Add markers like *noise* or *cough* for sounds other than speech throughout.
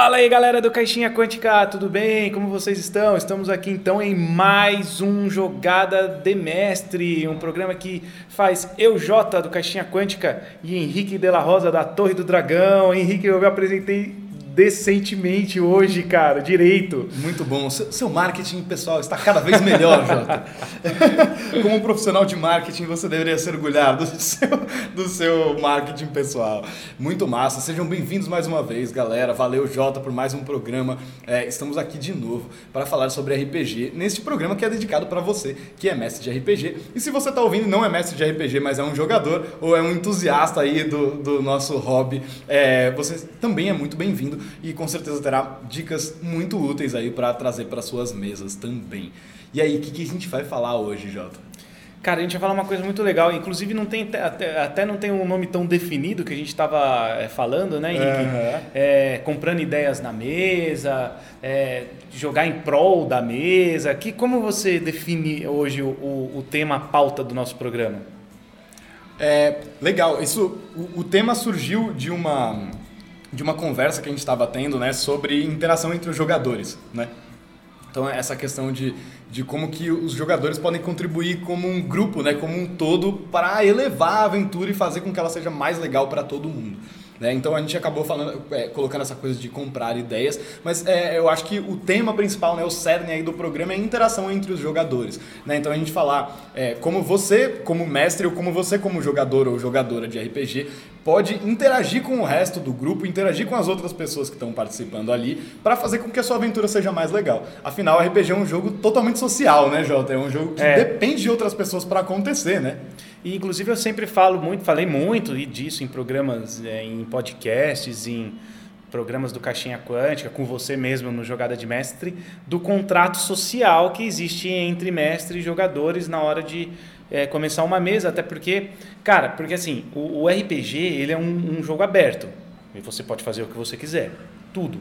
Fala aí galera do Caixinha Quântica, tudo bem? Como vocês estão? Estamos aqui então em mais um Jogada de Mestre, um programa que faz eu, Jota, do Caixinha Quântica, e Henrique de la Rosa, da Torre do Dragão. Henrique, eu me apresentei decentemente hoje, cara, direito. Muito bom. Seu, marketing pessoal está cada vez melhor, *laughs* Jota. Como um profissional de marketing, você deveria se orgulhar do seu, do seu marketing pessoal. Muito massa. Sejam bem-vindos mais uma vez, galera. Valeu, Jota, por mais um programa. É, estamos aqui de novo para falar sobre RPG neste programa que é dedicado para você que é mestre de RPG. E se você está ouvindo e não é mestre de RPG, mas é um jogador ou é um entusiasta aí do, do nosso hobby, é, você também é muito bem-vindo e com certeza terá dicas muito úteis aí para trazer para suas mesas também. E aí, o que, que a gente vai falar hoje, Jota? Cara, a gente vai falar uma coisa muito legal, inclusive não tem até, até não tem um nome tão definido que a gente estava é, falando, né, Henrique? Uhum. É, comprando ideias na mesa, é, jogar em prol da mesa. Que, como você define hoje o, o, o tema, a pauta do nosso programa? É, legal, isso, o, o tema surgiu de uma de uma conversa que a gente estava tendo, né, sobre interação entre os jogadores, né? Então essa questão de, de como que os jogadores podem contribuir como um grupo, né, como um todo para elevar a aventura e fazer com que ela seja mais legal para todo mundo. Né? Então a gente acabou falando, é, colocando essa coisa de comprar ideias, mas é, eu acho que o tema principal, né, o cerne aí do programa é a interação entre os jogadores. Né? Então a gente falar é, como você, como mestre, ou como você, como jogador ou jogadora de RPG, pode interagir com o resto do grupo, interagir com as outras pessoas que estão participando ali, para fazer com que a sua aventura seja mais legal. Afinal, RPG é um jogo totalmente social, né, Jota? É um jogo que é. depende de outras pessoas para acontecer, né? E inclusive eu sempre falo muito, falei muito disso em programas, é, em podcasts, em programas do Caixinha Quântica, com você mesmo no Jogada de Mestre, do contrato social que existe entre mestre e jogadores na hora de é, começar uma mesa, até porque, cara, porque assim, o, o RPG ele é um, um, jogo aberto e você pode fazer o que você quiser, tudo.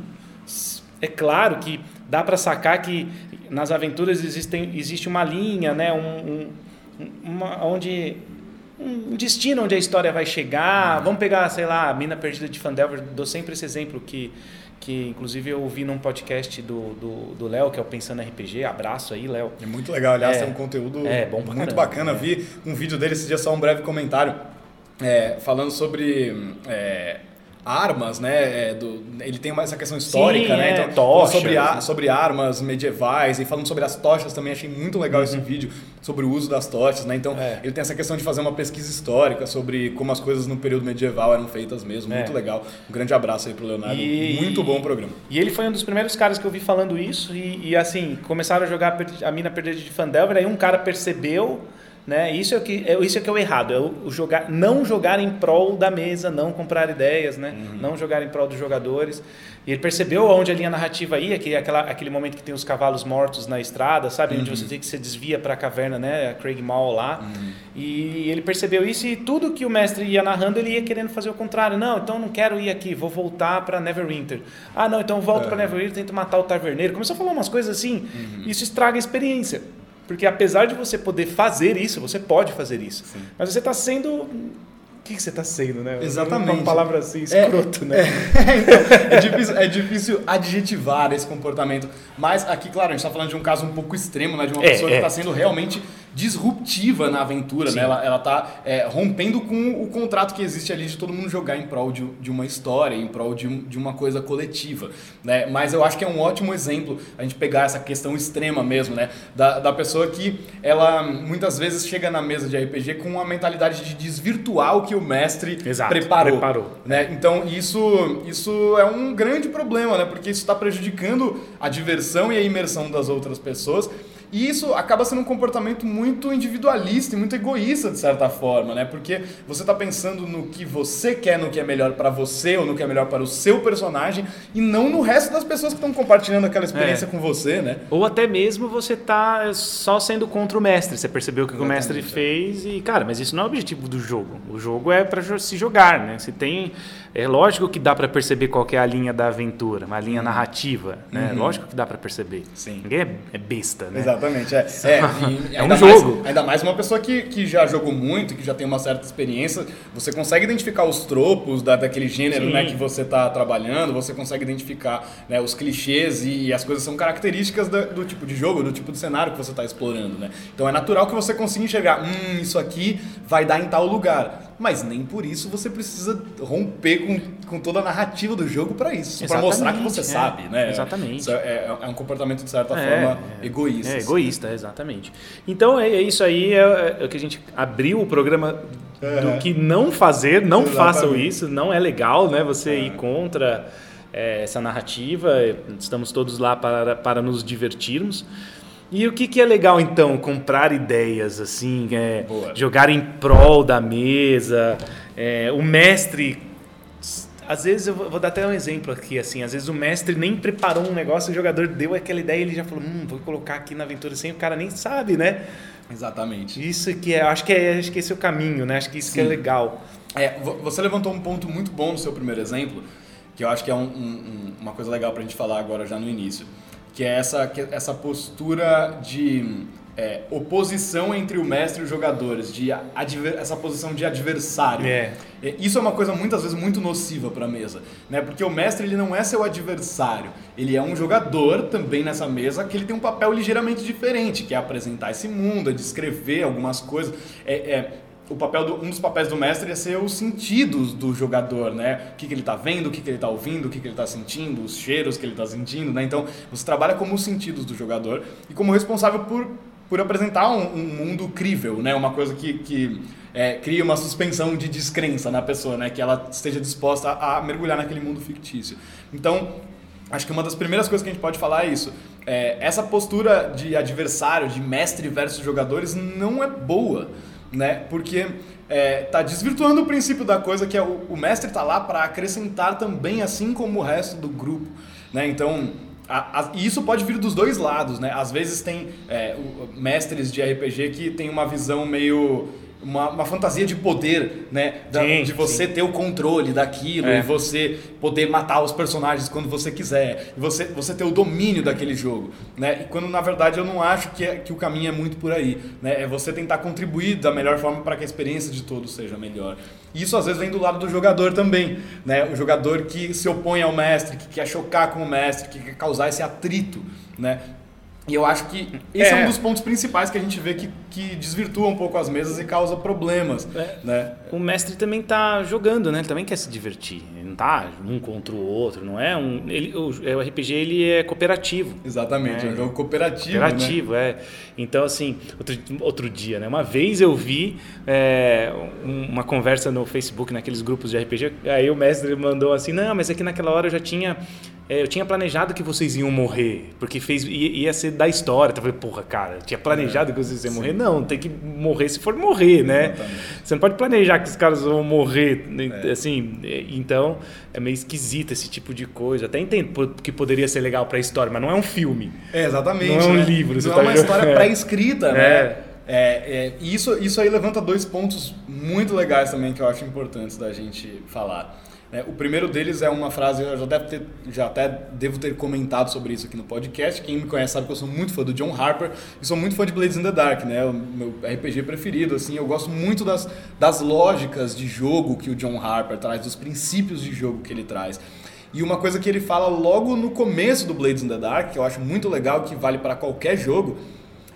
É claro que dá para sacar que nas aventuras existem, existe uma linha, né, um, um uma, onde um destino onde a história vai chegar. Vamos pegar, sei lá, a Mina Perdida de Fandelver, dou sempre esse exemplo que que inclusive eu ouvi num podcast do do Léo, que é o Pensando RPG. Abraço aí, Léo. É muito legal, aliás, é, tem um conteúdo é, bom muito caramba, bacana. É. Vi um vídeo dele esse dia, só um breve comentário, é, falando sobre é, armas, né? É, do, ele tem essa questão histórica, Sim, né? É, então, tochas, sobre, a, sobre armas medievais e falando sobre as tochas também, achei muito legal uhum. esse vídeo sobre o uso das tochas, né? Então, é. ele tem essa questão de fazer uma pesquisa histórica sobre como as coisas no período medieval eram feitas mesmo, muito é. legal. Um grande abraço aí pro Leonardo, e, muito bom programa. E ele foi um dos primeiros caras que eu vi falando isso e, e assim, começaram a jogar a mina perdida de Fandelver, aí um cara percebeu né? Isso, é que, é, isso é que é o errado, é o jogar, não jogar em prol da mesa, não comprar ideias, né? Uhum. não jogar em prol dos jogadores. E ele percebeu onde a linha narrativa ia, que é aquela, aquele momento que tem os cavalos mortos na estrada, sabe? Uhum. Onde você tem que se desvia para a caverna, né? A Craig Mall lá. Uhum. E ele percebeu isso e tudo que o mestre ia narrando, ele ia querendo fazer o contrário. Não, então não quero ir aqui, vou voltar para Neverwinter. Ah, não, então volto é. para Neverwinter, tento matar o taverneiro. Começou a falar umas coisas assim, uhum. isso estraga a experiência. Porque apesar de você poder fazer isso, você pode fazer isso. Sim. Mas você está sendo o que, que você está sendo, né? Exatamente. Uma palavra assim, escroto, é, né? É, *laughs* é, difícil, é difícil adjetivar esse comportamento. Mas aqui, claro, a gente está falando de um caso um pouco extremo, né? De uma é, pessoa que está é. sendo realmente disruptiva na aventura, né? Ela, ela tá é, rompendo com o contrato que existe ali de todo mundo jogar em prol de, de uma história, em prol de, de uma coisa coletiva, né? Mas eu acho que é um ótimo exemplo a gente pegar essa questão extrema mesmo, né? Da, da pessoa que ela muitas vezes chega na mesa de RPG com uma mentalidade de desvirtuar o que o mestre Exato, preparou, preparou. Né? Então isso, isso é um grande problema, né? Porque isso está prejudicando a diversão e a imersão das outras pessoas e isso acaba sendo um comportamento muito individualista e muito egoísta, de certa forma, né? Porque você está pensando no que você quer, no que é melhor para você ou no que é melhor para o seu personagem e não no resto das pessoas que estão compartilhando aquela experiência é. com você, né? Ou até mesmo você tá só sendo contra o mestre. Você percebeu o que Exatamente, o mestre fez e, cara, mas isso não é o objetivo do jogo. O jogo é para se jogar, né? Se tem é lógico que dá para perceber qual é a linha da aventura, uma linha uhum. narrativa, né? Uhum. Lógico que dá para perceber. Sim. Ninguém é, é besta, né? Exatamente, é. *laughs* É, É um ainda jogo. Mais, ainda mais uma pessoa que, que já jogou muito, que já tem uma certa experiência, você consegue identificar os tropos da, daquele gênero Sim. né, que você está trabalhando, você consegue identificar né, os clichês e, e as coisas são características da- do tipo de jogo, do tipo de cenário que você está explorando, né? Então é natural que você consiga enxergar, hum, isso aqui vai dar em tal lugar. Mas nem por isso você precisa romper com, com toda a narrativa do jogo para isso, para mostrar que você é. sabe, né? Exatamente. Isso é, é um comportamento de certa É, forma é. egoísta. É, assim. egoísta, exatamente. Então, é, é isso aí, é, é o que a gente abriu o programa do que não fazer, não façam isso, não é legal, né? Você ir contra é, essa narrativa, estamos todos lá para, para nos divertirmos. E o que, que é legal, então? Comprar ideias, assim, é, jogar em prol da mesa, é, o mestre às vezes eu vou dar até um exemplo aqui, assim, às vezes o mestre nem preparou um negócio, o jogador deu aquela ideia e ele já falou, hum, vou colocar aqui na aventura sem o cara nem sabe, né? Exatamente. Isso que é, acho que é, acho que esse é o caminho, né? Acho que isso que é legal. É, vo- você levantou um ponto muito bom no seu primeiro exemplo, que eu acho que é um- um- uma coisa legal pra gente falar agora já no início, que é essa, que- essa postura de é, oposição entre o mestre e os jogadores, de adver- essa posição de adversário. É. É, Isso é uma coisa muitas vezes muito nociva para a mesa, né? Porque o mestre ele não é seu adversário, ele é um jogador também nessa mesa que ele tem um papel ligeiramente diferente, que é apresentar esse mundo, é descrever algumas coisas. É, é- o papel do, um dos papéis do mestre é ser os sentidos do jogador, né? O que, que ele está vendo, o que, que ele está ouvindo, o que, que ele está sentindo, os cheiros que ele está sentindo, né? Então você trabalha como os sentidos do jogador e como responsável por por apresentar um, um mundo crível, né? Uma coisa que, que é, cria uma suspensão de descrença na pessoa, né? Que ela esteja disposta a, a mergulhar naquele mundo fictício. Então, acho que uma das primeiras coisas que a gente pode falar é isso. É, essa postura de adversário, de mestre versus jogadores, não é boa, né? Porque é, tá desvirtuando o princípio da coisa que é o, o mestre tá lá para acrescentar também, assim como o resto do grupo, né? Então a- a- e isso pode vir dos dois lados, né? Às vezes tem é, o- mestres de RPG que tem uma visão meio. Uma, uma fantasia de poder, né? Da- Sim, de você ter o controle daquilo É. e você poder matar os personagens quando você quiser. E você, você ter o domínio daquele jogo, né? E quando na verdade eu não acho que, é- que o caminho é muito por aí, né? É você tentar contribuir da melhor forma para que a experiência de todos seja melhor. E isso às vezes vem do lado do jogador também, né? O jogador que se opõe ao mestre, que quer chocar com o mestre, que quer causar esse atrito, né? E eu acho que esse é, É. um dos pontos principais que a gente vê que, que desvirtua um pouco as mesas e causa problemas, É. né? O mestre também tá jogando, né? Ele também quer se divertir. Ele não tá um contra o outro, não é um. Ele, o, o RPG ele é cooperativo. Exatamente, é, É. um jogo cooperativo, né? Cooperativo, é. Então, assim, outro, outro dia, né? Uma vez eu vi é, um- uma conversa no Facebook, naqueles grupos de RPG, aí o mestre mandou assim, não, mas é que naquela hora eu já tinha... é, eu tinha planejado que vocês iam morrer, porque fez, ia, ia ser da história. Então eu falei, porra, cara, tinha planejado que vocês iam morrer? Não, tem que morrer se for morrer, né? Exatamente. Você não pode planejar que os caras vão morrer, né? É. assim. é, Então, é meio esquisito esse tipo de coisa. Até entendo que poderia ser legal pra história, mas não é um filme. É, exatamente. Não é um né? livro, Não tá é uma jogando- história *laughs* É. pré-escrita, É. né? É, é, e isso, isso aí levanta dois pontos muito legais também que eu acho importantes da gente falar. É, o primeiro deles é uma frase, eu já, deve ter, já até devo ter comentado sobre isso aqui no podcast. Quem me conhece sabe que eu sou muito fã do John Harper e sou muito fã de Blades in the Dark, né? O meu RPG preferido, assim. Eu gosto muito das, das lógicas de jogo que o John Harper traz, dos princípios de jogo que ele traz. E uma coisa que ele fala logo no começo do Blades in the Dark, que eu acho muito legal, que vale para qualquer jogo,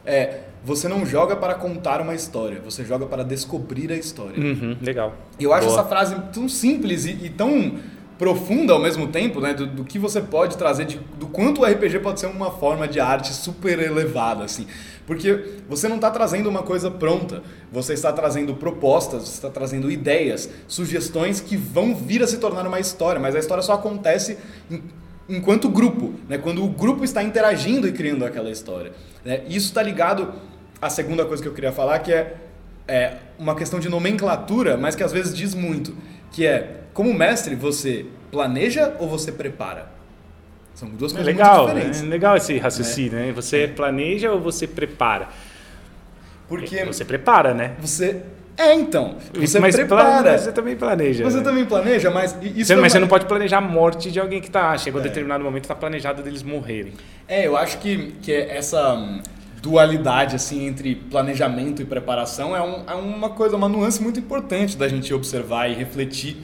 é você não joga para contar uma história, você joga para descobrir a história. Uhum, legal. Eu acho Boa. essa frase tão simples e, e tão profunda ao mesmo tempo, né? Do, do que você pode trazer, de, do quanto o RPG pode ser uma forma de arte super elevada, assim. Porque você não está trazendo uma coisa pronta, você está trazendo propostas, você está trazendo ideias, sugestões que vão vir a se tornar uma história, mas a história só acontece em- enquanto grupo, né? quando o grupo está interagindo e criando aquela história. Né? Isso está ligado à segunda coisa que eu queria falar, que é, é uma questão de nomenclatura, mas que às vezes diz muito, que é, como mestre, você planeja ou você prepara? São duas É coisas legal, muito diferentes. é legal esse raciocínio, né? Você planeja ou você prepara? Porque Você prepara, né? você... É, então. Você mas prepara. plane- Você também planeja. Você né? também planeja, mas isso Você- é mas uma- você não pode planejar a morte de alguém que tá. Chegou a É. determinado momento, tá planejado deles morrerem. É, eu acho que, que é essa. Dualidade assim entre planejamento e preparação é, um, é uma coisa, uma nuance muito importante da gente observar e refletir,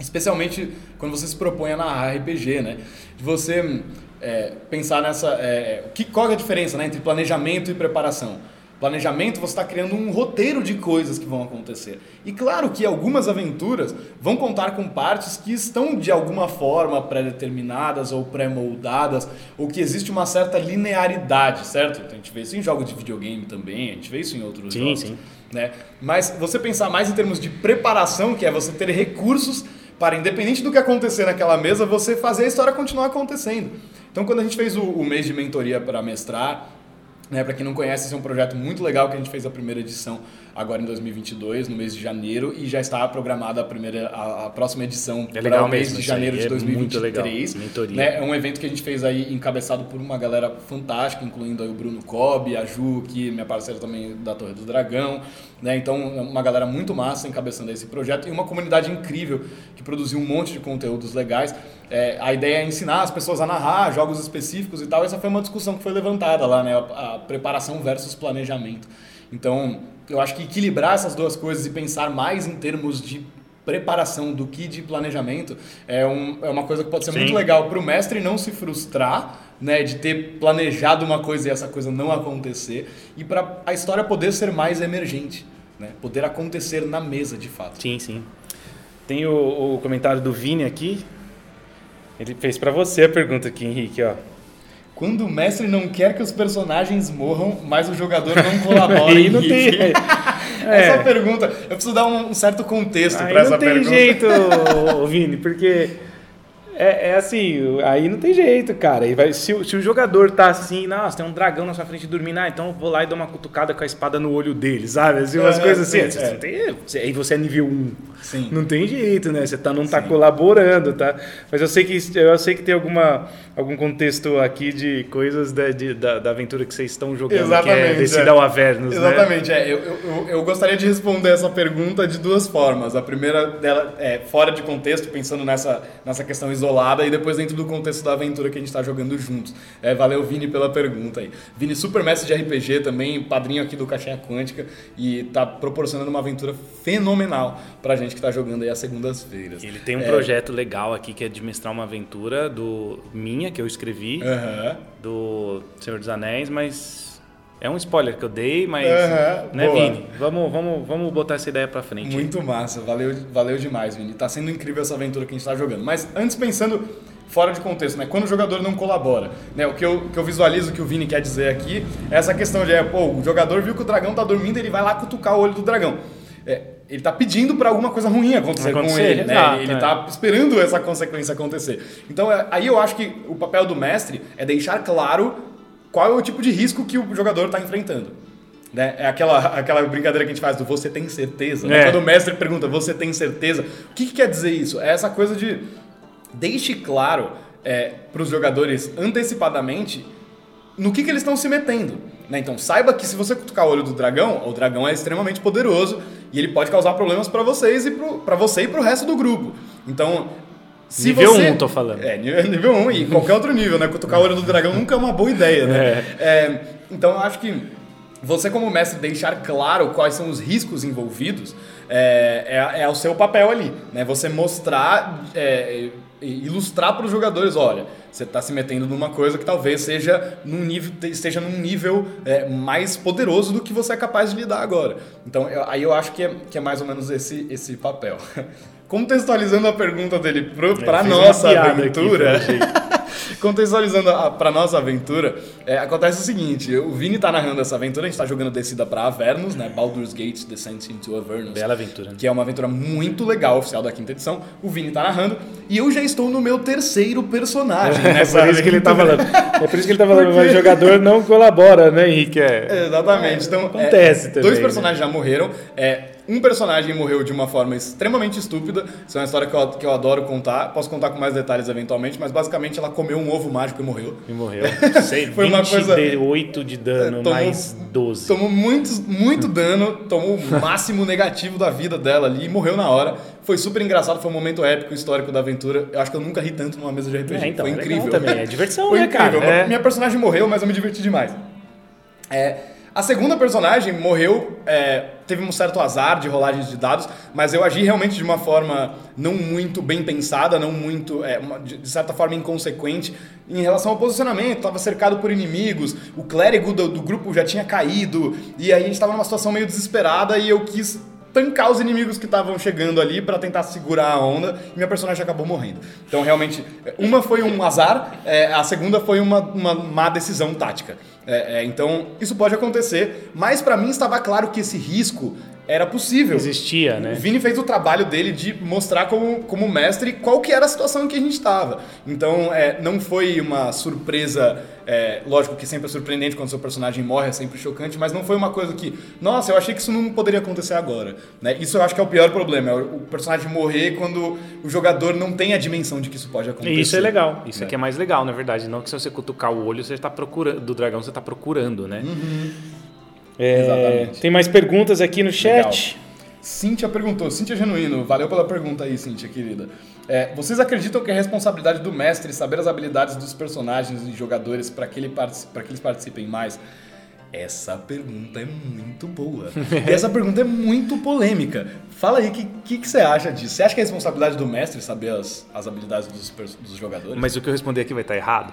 especialmente quando você se propõe a narrar RPG, né? De você é, pensar nessa, é, que, qual é a diferença né, entre planejamento e preparação? Planejamento, você está criando um roteiro de coisas que vão acontecer. E claro que algumas aventuras vão contar com partes que estão de alguma forma pré-determinadas ou pré-moldadas, ou que existe uma certa linearidade, certo? A gente vê isso em jogos de videogame também, a gente vê isso em outros sim, jogos. Sim. Né? Mas você pensar mais em termos de preparação, que é você ter recursos para, independente do que acontecer naquela mesa, você fazer a história continuar acontecendo. Então, quando a gente fez o, o mês de mentoria para mestrar, né, para quem não conhece, esse é um projeto muito legal que a gente fez a primeira edição agora em 2022, no mês de janeiro, e já está programada a primeira a, a próxima edição é para o mês mesmo, de janeiro de é 2023. Né? É um evento que a gente fez aí encabeçado por uma galera fantástica, incluindo aí o Bruno Cobb, a Ju, que é minha parceira também da Torre do Dragão, né? Então, uma galera muito massa encabeçando esse projeto e uma comunidade incrível que produziu um monte de conteúdos legais. É, a ideia é ensinar as pessoas a narrar jogos específicos e tal. Essa foi uma discussão que foi levantada lá, né? A preparação versus planejamento. Então, eu acho que equilibrar essas duas coisas e pensar mais em termos de preparação do que de planejamento é, um, é uma coisa que pode ser Sim. muito legal para o mestre não se frustrar né, de ter planejado uma coisa e essa coisa não acontecer e para a história poder ser mais emergente, né, poder acontecer na mesa de fato. Sim, sim. Tem o, o comentário do Vini aqui. Ele fez para você a pergunta aqui, Henrique, ó. Quando o mestre não quer que os personagens morram, mas o jogador não colabora. *laughs* Aí não tem. É. Essa pergunta, eu preciso dar um certo contexto para essa pergunta. Não tem jeito, Vini, porque é, é, assim, aí não tem jeito, cara. E vai, se, se, o jogador tá assim, nossa, tem um dragão na sua frente dormindo, ah, então eu vou lá e dou uma cutucada com a espada no olho dele, sabe? Assim, umas é, coisas assim. Sim, é. Tem, aí você é nível 1. Sim. Não tem jeito, né? Você tá, não tá Sim. colaborando, tá? Mas eu sei que eu sei que tem alguma, algum contexto aqui de coisas da, de, da, da, aventura que vocês estão jogando, Exatamente, que é Decida é. ao Avernus, né? Exatamente, né? é. Eu, eu, eu gostaria de responder essa pergunta de duas formas. A primeira dela é fora de contexto, pensando nessa, nessa questão isolada e depois dentro do contexto da aventura que a gente está jogando juntos. É, valeu, Vini, pela pergunta aí. Vini, super mestre de RPG também, padrinho aqui do Caixinha Quântica e tá proporcionando uma aventura fenomenal pra gente que está jogando aí às segundas-feiras. Ele tem um é... projeto legal aqui que é de mestrar uma aventura do minha, que eu escrevi, do Senhor dos Anéis, mas é um spoiler que eu dei, mas. Uhum, né, boa. Vini? Vamos, vamos, vamos botar essa ideia pra frente. Muito massa, valeu, valeu demais, Vini. Tá sendo incrível essa aventura que a gente tá jogando. Mas antes, pensando fora de contexto, né? Quando o jogador não colabora, né? O que eu, que eu visualizo que o Vini quer dizer aqui é essa questão de, é, pô, o jogador viu que o dragão tá dormindo, ele vai lá cutucar o olho do dragão. É, ele tá pedindo para alguma coisa ruim acontecer, acontecer com ele, né? Exato, ele é. tá esperando essa consequência acontecer. Então, é, aí eu acho que o papel do mestre é deixar claro qual é o tipo de risco que o jogador está enfrentando. Né? É aquela, aquela brincadeira que a gente faz do você tem certeza. Né? É. Quando o mestre pergunta, você tem certeza? O que, que quer dizer isso? É essa coisa de deixe claro é, para os jogadores antecipadamente no que, que eles estão se metendo. Né? Então saiba que se você cutucar o olho do dragão, o dragão é extremamente poderoso e ele pode causar problemas para vocês e para você e para o resto do grupo. Então se nível 1, você... um, tô falando. É, nível 1 um, e qualquer outro nível, né? Cutucar o olho do dragão nunca é uma boa ideia, né? É. É, então eu acho que você, como mestre, deixar claro quais são os riscos envolvidos é, é, é o seu papel ali, né? Você mostrar, é, ilustrar para os jogadores, olha, você está se metendo numa coisa que talvez seja num nível, esteja num nível é, mais poderoso do que você é capaz de lidar agora. Então, eu, aí eu acho que é, que é mais ou menos esse, esse papel. *laughs* Contextualizando a pergunta dele para *laughs* a nossa aventura. Contextualizando para nossa aventura, é, acontece o seguinte: o Vini tá narrando essa aventura, a gente tá jogando Descida para Avernus, né? Baldur's Gate Descent into Avernus. Bela aventura. Né? Que é uma aventura muito legal, oficial da quinta edição. O Vini tá narrando e eu já estou no meu terceiro personagem. *laughs* É, por isso que ele tá falando. É por isso que ele tá falando, Porque... o jogador não colabora, né, Henrique? É, Exatamente. Então, acontece é, também. Dois personagens né? já morreram. É, um personagem morreu de uma forma extremamente estúpida. Isso é uma história que eu, que eu adoro contar. Posso contar com mais detalhes eventualmente, mas basicamente ela comeu um ovo mágico e morreu. E morreu. *laughs* Sei, Foi uma coisa. 8 de dano, tomou, mais 12. Tomou muito, muito dano, tomou o máximo negativo da vida dela ali e morreu na hora. Foi super engraçado, foi um momento épico, histórico da aventura. Eu acho que eu nunca ri tanto numa mesa de RPG. É, então, foi é incrível. também, é diversão, foi né, incrível. cara? É. Minha personagem morreu, mas eu me diverti demais. É, a segunda personagem morreu, é, teve um certo azar de rolagens de dados, mas eu agi realmente de uma forma não muito bem pensada, não muito, é, uma, de certa forma inconsequente em relação ao posicionamento. Estava cercado por inimigos, o clérigo do, do grupo já tinha caído, e aí a gente estava numa situação meio desesperada e eu quis tancar os inimigos que estavam chegando ali para tentar segurar a onda e minha personagem acabou morrendo. Então, realmente, uma foi um azar, é, a segunda foi uma, uma má decisão tática. É, é, então, isso pode acontecer, mas para mim estava claro que esse risco era possível. Existia, né? O Vini fez o trabalho dele de mostrar como, como mestre qual que era a situação em que a gente estava. Então, é, não foi uma surpresa, é, lógico que sempre é surpreendente quando seu personagem morre, é sempre chocante, mas não foi uma coisa que, nossa, eu achei que isso não poderia acontecer agora. Né? Isso eu acho que é o pior problema, é o personagem morrer quando o jogador não tem a dimensão de que isso pode acontecer. Isso é legal, isso é. aqui é mais legal, na verdade. Não que se você cutucar o olho, você está procurando, do dragão, você está procurando, né? Uhum. É, Exatamente. Tem mais perguntas aqui no chat? Legal. Cíntia perguntou, Cíntia Genuíno, valeu pela pergunta aí, Cíntia, querida. É, vocês acreditam que é responsabilidade do mestre saber as habilidades dos personagens e jogadores para que, ele que eles participem mais? Essa pergunta é muito boa. *laughs* e essa pergunta é muito polêmica. Fala aí, o que, que, que, você acha disso? Você acha que é responsabilidade do mestre saber as, as habilidades dos, dos jogadores? Mas o que eu responder aqui vai estar errado?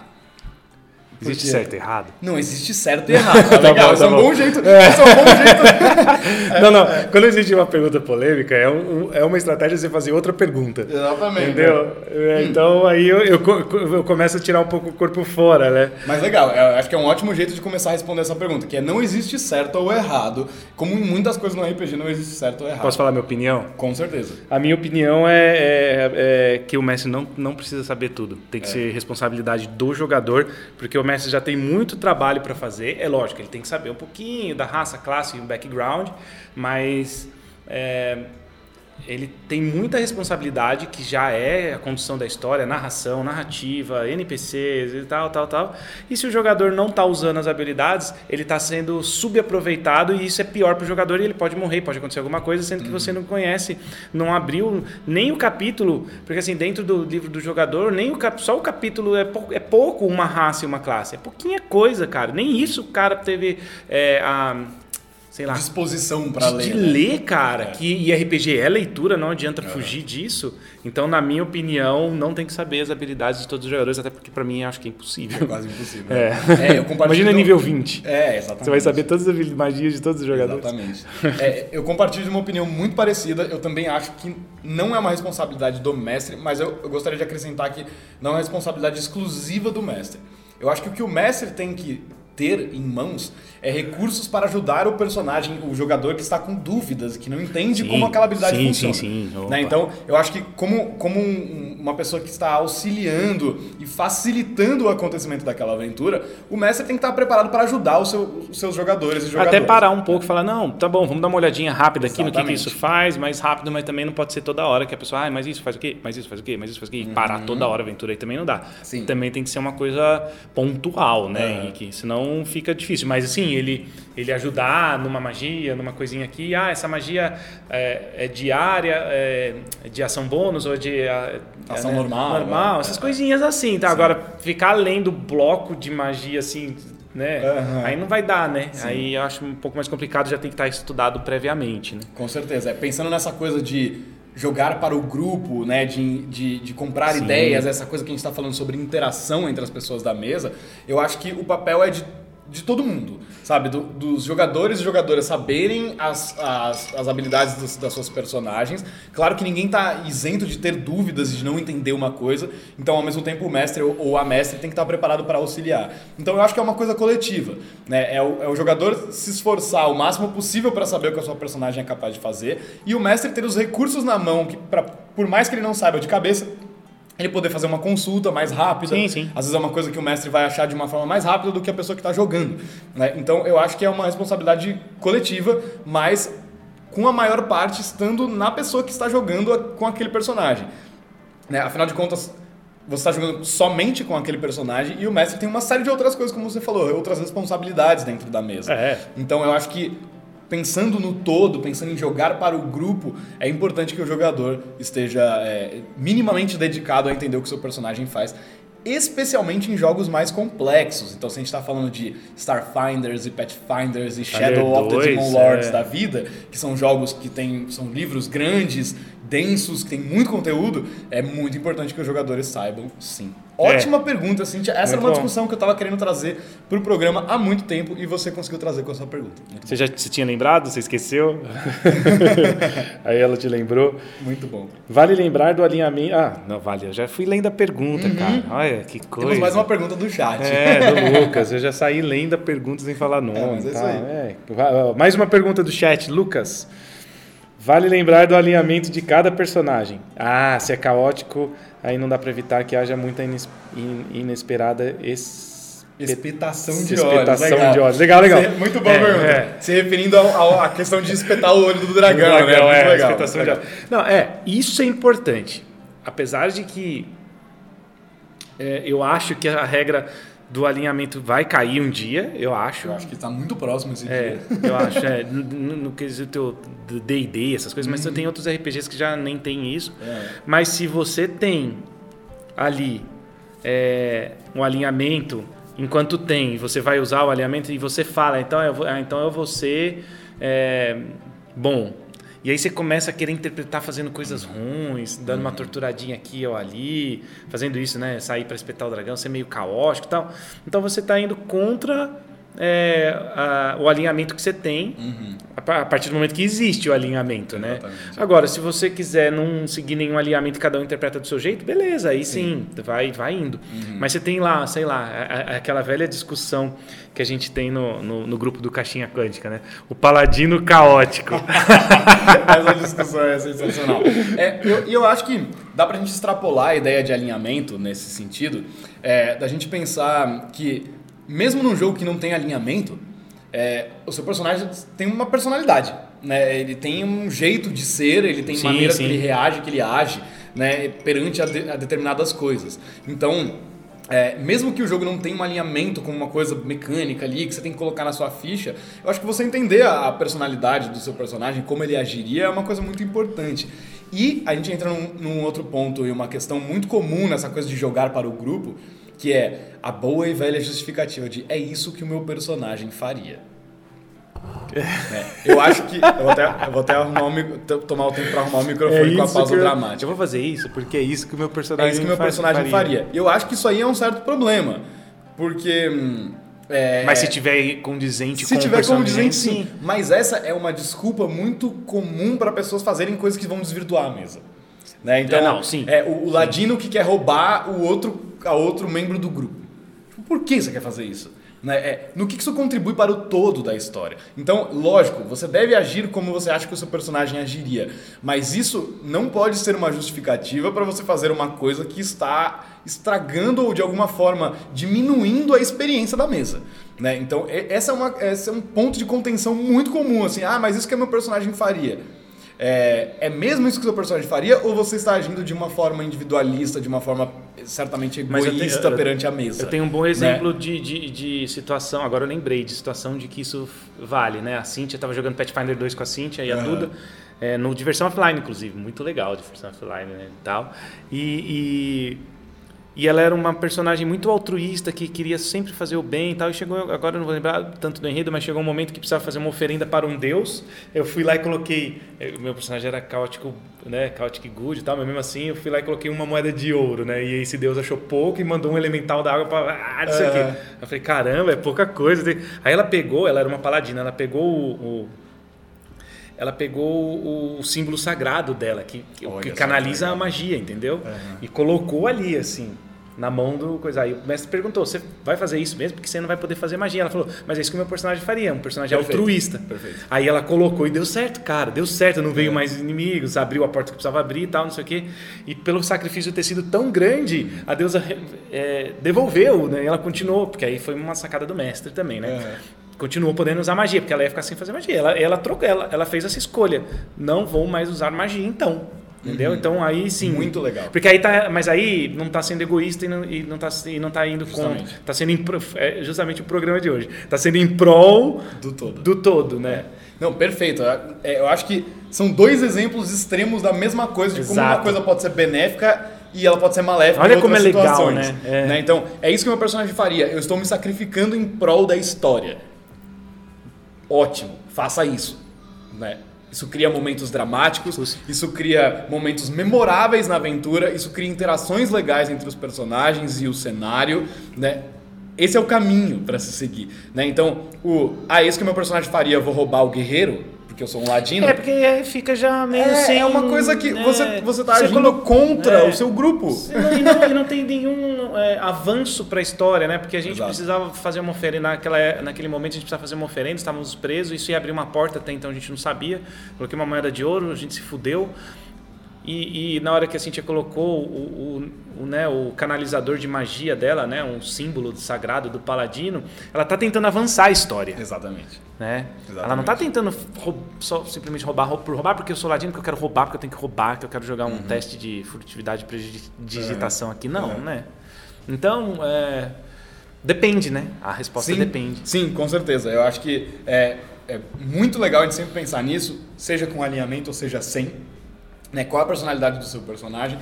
Existe certo e errado? Não existe certo e errado. *laughs* Tá, tá legal, bom, tá é um bom jeito. É. é um bom jeito. não, não. Quando existe uma pergunta polêmica, é, um, é uma estratégia você fazer outra pergunta. Exatamente. Entendeu? É, hum. Então aí eu, eu, eu, começo a tirar um pouco o corpo fora, né? Mas legal, eu acho que é um ótimo jeito de começar a responder essa pergunta, que é não existe certo ou errado. Como em muitas coisas no RPG não existe certo ou errado. Posso falar minha opinião? Com certeza. A minha opinião é, é, é que o mestre não, não precisa saber tudo. Tem que é. ser responsabilidade do jogador, porque o mestre já tem muito trabalho para fazer. É lógico, ele tem que saber um pouquinho da raça, classe e background, mas é, ele tem muita responsabilidade, que já é a condução da história, narração, narrativa, NPCs e tal, tal, tal. E se o jogador não está usando as habilidades, ele está sendo subaproveitado e isso é pior para o jogador e ele pode morrer, pode acontecer alguma coisa, sendo que você não conhece, não abriu nem o capítulo, porque assim, dentro do livro do jogador, nem o cap, só o capítulo é, pou, é pouco uma raça e uma classe, é pouquinha coisa, cara. Nem isso o cara teve é, a sei lá. Disposição para ler. De né? ler, cara. É. Que, e RPG é leitura, não adianta é. fugir disso. Então, na minha opinião, não tem que saber as habilidades de todos os jogadores, até porque para mim acho que é impossível. É quase impossível. É. é eu Imagina nível 20. É, exatamente. Você vai saber todas as magias de todos os jogadores. Exatamente. é, eu compartilho de uma opinião muito parecida. Eu também acho que não é uma responsabilidade do mestre, mas eu, eu gostaria de acrescentar que não é uma responsabilidade exclusiva do mestre. Eu acho que o que o mestre tem que ter em mãos é recursos para ajudar o personagem, o jogador que está com dúvidas, que não entende sim, como aquela habilidade sim, funciona. Sim, sim, né? Então, eu acho que como, como um, uma pessoa que está auxiliando e facilitando o acontecimento daquela aventura, o mestre tem que estar preparado para ajudar seu, os seus jogadores e jogadoras. Até parar um pouco e falar, não, tá bom, vamos dar uma olhadinha rápida aqui Exatamente. no que, que, isso faz, mais rápido, mas também não pode ser toda hora que a pessoa, ah, mas isso faz o quê? Mas isso faz o quê? Mas isso faz o quê? E uhum. parar toda hora a aventura aí também não dá. Sim. Também tem que ser uma coisa pontual, né, uhum. Henrique? Senão fica difícil. Mas assim, ele, ele ajudar numa magia, numa coisinha aqui, ah, essa magia é, é diária, é, é, de ação bônus ou de é, ação né, normal, normal, né? essas coisinhas assim, tá? Sim. Agora ficar lendo bloco de magia assim, né? Uhum. Aí não vai dar, né? Sim. Aí eu acho um pouco mais complicado, já tem que estar estudado previamente, né? Com certeza. É, pensando nessa coisa de jogar para o grupo, né, de, de, de comprar Sim. ideias, essa coisa que a gente está falando sobre interação entre as pessoas da mesa, eu acho que o papel é de de todo mundo, sabe? Do, dos jogadores e jogadoras saberem as, as, as habilidades dos, das suas personagens. Claro que ninguém está isento de ter dúvidas e de não entender uma coisa, então ao mesmo tempo o mestre ou, ou a mestre tem que estar tá preparado para auxiliar. Então eu acho que é uma coisa coletiva, né? É o, é o jogador se esforçar o máximo possível para saber o que a sua personagem é capaz de fazer e o mestre ter os recursos na mão que, pra, por mais que ele não saiba de cabeça, ele poder fazer uma consulta mais rápida. Sim, sim. Às vezes é uma coisa que o mestre vai achar de uma forma mais rápida do que a pessoa que está jogando. Né? Então eu acho que é uma responsabilidade coletiva, mas com a maior parte estando na pessoa que está jogando com aquele personagem. Né? Afinal de contas, você está jogando somente com aquele personagem e o mestre tem uma série de outras coisas, como você falou, outras responsabilidades dentro da mesa. É. Então eu acho que pensando no todo, pensando em jogar para o grupo, é importante que o jogador esteja é, minimamente dedicado a entender o que o seu personagem faz. especialmente em jogos mais complexos. Então, se a gente está falando de Starfinders e Pathfinders e Shadow of the Demon Lords é. da vida, que são jogos que tem, são livros grandes, densos, que tem muito conteúdo, é muito importante que os jogadores saibam, sim. Ótima é. pergunta, Cintia. Essa muito era uma bom. discussão que eu estava querendo trazer para o programa há muito tempo e você conseguiu trazer com a sua pergunta. Muito você bom. já você tinha lembrado? Você esqueceu? *laughs* Aí ela te lembrou. Muito bom. Vale lembrar do alinhamento. Ah, não, vale. Eu já fui lendo a pergunta, uhum. cara. Olha que coisa. Temos mais uma pergunta do chat. É, do Lucas. Eu já saí lendo a pergunta sem falar *laughs* nome. É, mas é tá? isso aí. É. Mais uma pergunta do chat, Lucas. Vale lembrar do alinhamento de cada personagem. Ah, se é caótico, aí não dá para evitar que haja muita ines inesperada es Espetação de Espetação olhos. de olhos. Legal, legal. muito bom, é, É. Se referindo à questão de espetar o olho do dragão, do dragão né? É, legal. Espetação de olhos. Não, é, isso é importante. Apesar de que é, eu acho que a regra do alinhamento vai cair um dia, eu acho. Eu acho que está muito próximo esse é, dia. Eu *laughs* acho, é, no, no quesito D&D, essas coisas, mas uhum. tem outros RPGs que já nem tem isso. É. Mas se você tem ali é, um alinhamento, enquanto tem, você vai usar o alinhamento e você fala, então eu vou, ah, então eu vou ser é, bom e aí você começa a querer interpretar fazendo coisas ruins, dando uma torturadinha aqui ou ali, fazendo isso, né? Sair para espetar o dragão, ser meio caótico e tal. Então você está indo contra é, a, o alinhamento que você tem uhum. a, a, partir do momento que existe o alinhamento, né? Agora, se você quiser não seguir nenhum alinhamento, cada um interpreta do seu jeito, beleza, aí sim, sim vai, vai indo. Uhum. Mas você tem lá, sei lá, a, aquela velha discussão que a gente tem no, no, no, grupo do Caixinha Quântica, né? O paladino caótico. *laughs* Essa discussão é sensacional. É, eu, eu acho que dá pra gente extrapolar a ideia de alinhamento nesse sentido, é, da gente pensar que mesmo num jogo que não tem alinhamento, é, o seu personagem tem uma personalidade. Né? Ele tem um jeito de ser, ele tem sim, maneiras sim. que ele reage, que ele age né? perante a, de, a determinadas coisas. Então, é, mesmo que o jogo não tenha um alinhamento com uma coisa mecânica ali que você tem que colocar na sua ficha, eu acho que você entender a personalidade do seu personagem, como ele agiria, é uma coisa muito importante. E a gente entra num, num outro ponto e uma questão muito comum nessa coisa de jogar para o grupo, que é a boa e velha justificativa de é isso que o meu personagem faria. É, eu acho que. Eu vou até, eu vou até arrumar o, tomar o tempo para arrumar o microfone é com a pausa eu, dramática. Eu vou fazer isso porque é isso que o meu personagem É isso que o meu personagem faria. faria. Eu acho que isso aí é um certo problema. Porque. Hum, é, Mas se tiver condizente se com tiver condizente, sim. Mas essa é uma desculpa muito comum para pessoas fazerem coisas que vão desvirtuar a mesa. Né? Então, é, não, sim. É, o, o ladino sim. que quer roubar o outro, a outro membro do grupo. Por que você quer fazer isso? Né? É, no que isso contribui para o todo da história. Então, lógico, você deve agir como você acha que o seu personagem agiria, mas isso não pode ser uma justificativa para você fazer uma coisa que está estragando ou de alguma forma diminuindo a experiência da mesa. Né? Então, essa é, uma, esse é um ponto de contenção muito comum. Assim, ah, mas isso que meu personagem faria. É, é mesmo isso que o seu personagem faria ou você está agindo de uma forma individualista, de uma forma certamente egoísta tenho, perante a mesa? Eu tenho um bom exemplo né? de, de, de, situação, agora eu lembrei de situação de que isso vale, né? A Cintia estava jogando Pathfinder 2 com a Cintia e a uhum. Duda, é, no Diversão Offline, inclusive, muito legal Diversão Offline né, e tal. e, e e ela era uma personagem muito altruísta que queria sempre fazer o bem e tal. E chegou, agora eu não vou lembrar tanto do enredo, mas chegou um momento que precisava fazer uma oferenda para um deus. Eu fui lá e coloquei. Meu personagem era caótico, né? Chaotic Good e tal, mas mesmo assim eu fui lá e coloquei uma moeda de ouro, né? E esse deus achou pouco e mandou um elemental da água para. Ah, não sei o quê. Eu falei, caramba, é pouca coisa. Aí ela pegou, ela era uma paladina, ela pegou o, o ela pegou o, símbolo sagrado dela, que, que canaliza a magia, entendeu? Uhum. E colocou ali, assim, na mão do coisa. Aí o mestre perguntou: você vai fazer isso mesmo? Porque você não vai poder fazer magia. Ela falou: mas é isso que o meu personagem faria, um personagem Perfeito. altruísta. Perfeito. Aí ela colocou e deu certo, cara, deu certo, não veio é. mais inimigos, abriu a porta que precisava abrir e tal, não sei o quê. E pelo sacrifício ter sido tão grande, a deusa é, devolveu, né? E ela continuou, porque aí foi uma sacada do mestre também, né? É continuou podendo usar magia, porque ela ia ficar sem fazer magia. Ela, ela, trocou, ela, ela fez essa escolha. Não vou mais usar magia, então. Entendeu? Uhum. Então aí sim. Muito legal. Porque aí tá. Mas aí não está sendo egoísta e não, e não, tá, e não tá indo justamente. com. Está sendo em, é justamente o programa de hoje. Está sendo em prol do todo. Do todo, né? Não, perfeito. É, eu acho que são dois exemplos extremos da mesma coisa, de Exato. como uma coisa pode ser benéfica e ela pode ser maléfica Olha em como é legal, situações. né? É. né? Então, é isso que o meu personagem faria. Eu estou me sacrificando em prol da história. Ótimo, faça isso. Né? Isso cria momentos dramáticos, isso cria momentos memoráveis na aventura, isso cria interações legais entre os personagens e o cenário, né? Esse é o caminho para se seguir, né? Então, o ah, esse que o meu personagem faria, vou roubar o guerreiro, porque eu sou um ladino. É, porque fica já meio É, sem... é uma coisa que né, você, você tá você agindo colo- contra É. o seu grupo. E não, não- não tem nenhum é, avanço para a história, né? Porque a gente Exato. precisava fazer uma oferenda naquela, é, naquele momento a gente precisava fazer uma oferenda, estávamos presos, isso ia abrir uma porta até então a gente não sabia. Coloquei uma moeda de ouro, a gente se fudeu. E, e na hora que a Cintia colocou o, o, o, né, o canalizador de magia dela, né, um símbolo sagrado do paladino, ela tá tentando avançar a história Exatamente. né? Exatamente. Ela não tá tentando só simplesmente roubar rou- por roubar, porque eu sou ladino, que eu quero roubar, porque eu tenho que roubar, que eu quero jogar um teste de furtividade e digitação aqui. Não, Uhum. né? Então, é, depende, né? A resposta Sim, depende. Sim, com certeza. Eu acho que é, é muito legal a gente sempre pensar nisso, seja com alinhamento ou seja sem. Né? Qual a personalidade do seu personagem,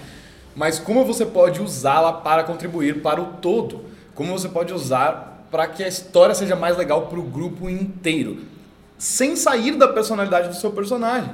mas como você pode usá-la para contribuir para o todo. Como você pode usar para que a história seja mais legal para o grupo inteiro, sem sair da personalidade do seu personagem.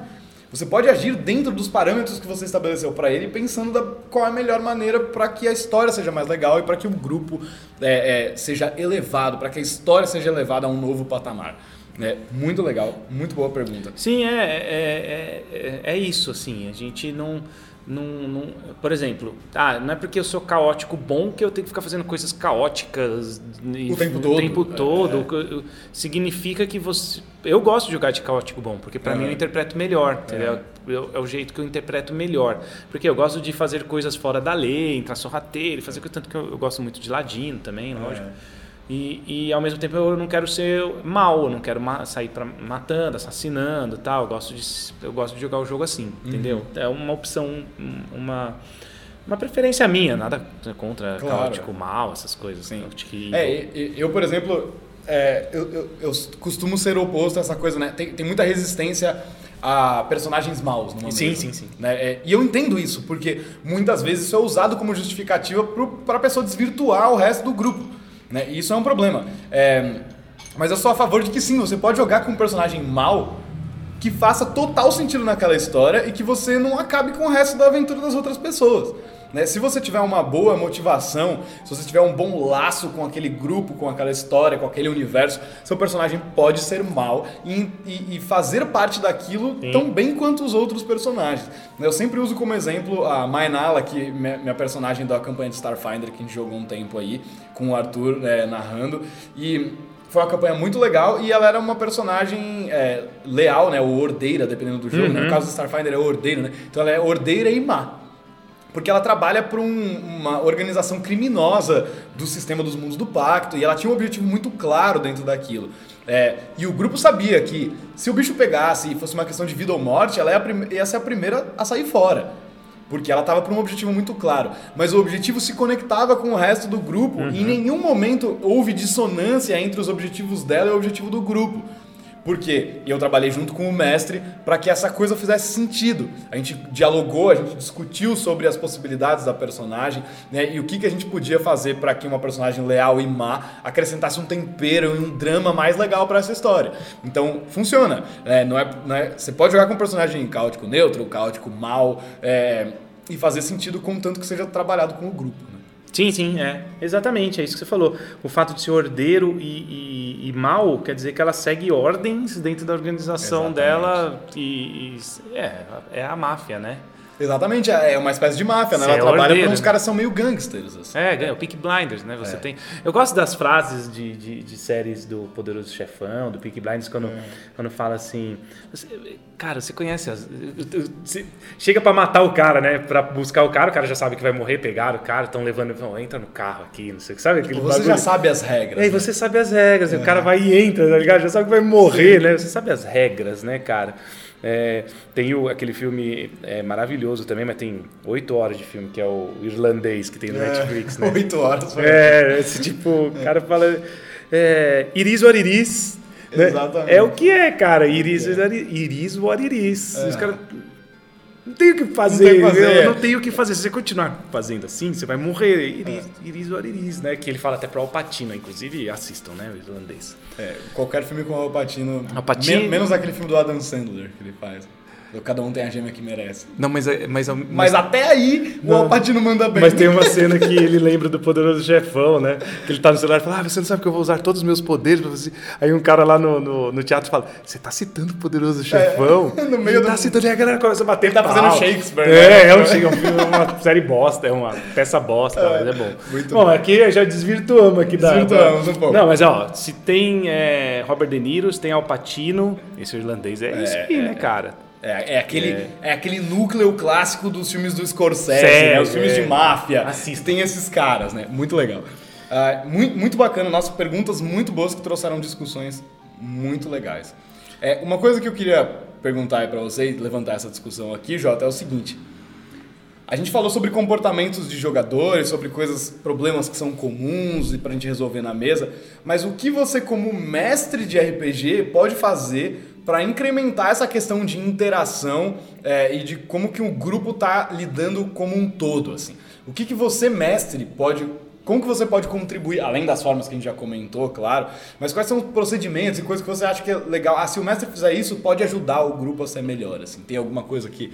Você pode agir dentro dos parâmetros que você estabeleceu para ele, pensando da, qual é a melhor maneira para que a história seja mais legal e para que o grupo é, é, seja elevado, para que a história seja elevada a um novo patamar. É, muito legal, muito boa pergunta. Sim, é, é, é, é isso, assim. A gente não, não, não- Por exemplo, ah, não é porque eu sou caótico bom que eu tenho que ficar fazendo coisas caóticas e- O tempo todo. tempo É, todo. Significa que você. Eu gosto de jogar de caótico bom, porque pra É. mim eu interpreto melhor, é o jeito que eu interpreto melhor. Porque eu gosto de fazer coisas fora da lei, entrar sorrateiro, fazer coisa. Tanto que eu, eu gosto muito de ladino também, lógico. E, e ao mesmo tempo eu não quero ser mal, eu não quero sair pra, matando, assassinando, tal. Eu gosto de eu gosto de jogar o jogo assim, entendeu? É uma opção, um- uma uma preferência minha, nada contra Claro. caótico mal, essas coisas. Sim. É, eu, por exemplo, é, eu, eu, eu costumo ser oposto a essa coisa, né? Tem, tem muita resistência a personagens maus numa Sim, mesa, sim, sim. né? É, e eu entendo isso, porque muitas vezes isso é usado como justificativa para a pessoa desvirtuar o resto do grupo, né? E isso é um problema. É, mas eu sou a favor de que sim, você pode jogar com um personagem mau que faça total sentido naquela história e que você não acabe com o resto da aventura das outras pessoas. Né? Se você tiver uma boa motivação, se você tiver um bom laço com aquele grupo, com aquela história, com aquele universo, seu personagem pode ser mal e, e- e fazer parte daquilo Sim. tão bem quanto os outros personagens. Eu sempre uso como exemplo a Mainala, que minha, minha personagem da campanha de Starfinder, que a gente jogou um tempo aí, com o Arthur né, narrando. E foi uma campanha muito legal e ela era uma personagem é, leal, né? Ou ordeira, dependendo do jogo. né? No caso do Starfinder é ordeiro, né? Então ela é ordeira e má. Porque ela trabalha para uma organização criminosa do sistema dos mundos do pacto e ela tinha um objetivo muito claro dentro daquilo. É, e o grupo sabia que se o bicho pegasse e fosse uma questão de vida ou morte, ela ia, prim- ia ser a primeira a sair fora. Porque ela estava para um objetivo muito claro. Mas o objetivo se conectava com o resto do grupo e em nenhum momento houve dissonância entre os objetivos dela e o objetivo do grupo. Por quê? E eu trabalhei junto com o mestre para que essa coisa fizesse sentido. A gente dialogou, a gente discutiu sobre as possibilidades da personagem né, e o que, que a gente podia fazer para que uma personagem leal e má acrescentasse um tempero e um drama mais legal para essa história. Então, funciona. É, não é, não é- você pode jogar com um personagem caótico neutro, caótico mal, é, e fazer sentido contanto que seja trabalhado com o grupo. né? Sim, sim, é. Exatamente, é isso que você falou. O fato de ser ordeiro e, e, e mal quer dizer que ela segue ordens dentro da organização Exatamente. dela e, e- é, é a máfia, né? Exatamente, é uma espécie de máfia, né? Você Ela é trabalha ordeiro, para uns né? caras são meio gangsters. Assim. É, é o Peak Blinders, né? Você É. tem. Eu gosto das frases de, de, de séries do Poderoso Chefão, do Peak Blinders, quando, É. quando fala assim. você- cara, você conhece as. você chega pra matar o cara, né? Pra buscar o cara, o cara já sabe que vai morrer, pegaram o cara, estão levando. Vão, entra no carro aqui, não sei o que. Sabe aquele Tipo, Você já bagulho? sabe as regras. Aí né? você sabe as regras, o cara vai e entra, tá ligado? Já sabe que vai morrer, né? Você sabe as regras, né, cara? É, tem o, aquele filme é, maravilhoso também, mas tem oito horas de filme, que é o irlandês, que tem no Netflix, né? *laughs* Oito horas. É, esse tipo, o cara fala. É, iris or iris. Né? Exatamente. É o que é, cara. Iris, or iris what iris. É. Os caras. Não tenho o que fazer, não, fazer. não tenho o que fazer. Se você continuar fazendo assim, você vai morrer. Iris, é. iris or iris, né? Que ele fala até pro Alpatino, inclusive assistam, né? O irlandês. É, qualquer filme com o Alpatino, Alpatino... menos aquele filme do Adam Sandler que ele faz. Cada um tem a gêmea que merece. Não, mas, é, mas, mas, mas até aí não, o Alpatino manda bem. Mas tem uma cena que ele lembra do poderoso chefão, né? Que ele tá no celular e fala: Ah, você não sabe que eu vou usar todos os meus poderes pra você. Aí um cara lá no, no, no teatro fala: Você tá citando o poderoso chefão? É, *laughs* no meio ele do... tá citando e a galera começa a bater. Ele tá fazendo Shakespeare. É, né? é um, é um, uma série bosta, é uma peça bosta, é, mas é bom. Muito bom, bom. aqui já desvirtuamos aqui da. Desvirtuamos um pouco. Não, mas ó, se tem é, Robert De Niro, se tem Alpatino, esse irlandês é, é isso aí, né, cara? É, é, aquele, é. é. aquele núcleo clássico dos filmes do Scorsese, Sério, né? os filmes é. de máfia. Assista. Tem esses caras, né? Muito legal. Uh, muito, muito bacana, nossas perguntas muito boas que trouxeram discussões muito legais. É, uma coisa que eu queria perguntar para você e levantar essa discussão aqui, Jota, é o seguinte. A gente falou sobre comportamentos de jogadores, sobre coisas, problemas que são comuns e pra gente resolver na mesa, mas o que você como mestre de RPG pode fazer para incrementar essa questão de interação é, e de como que o grupo está lidando como um todo, assim. O que, que você, mestre, pode... Como que você pode contribuir, além das formas que a gente já comentou, claro, mas quais são os procedimentos e coisas que você acha que é legal? Ah, se o mestre fizer isso, pode ajudar o grupo a ser melhor, assim. Tem alguma coisa que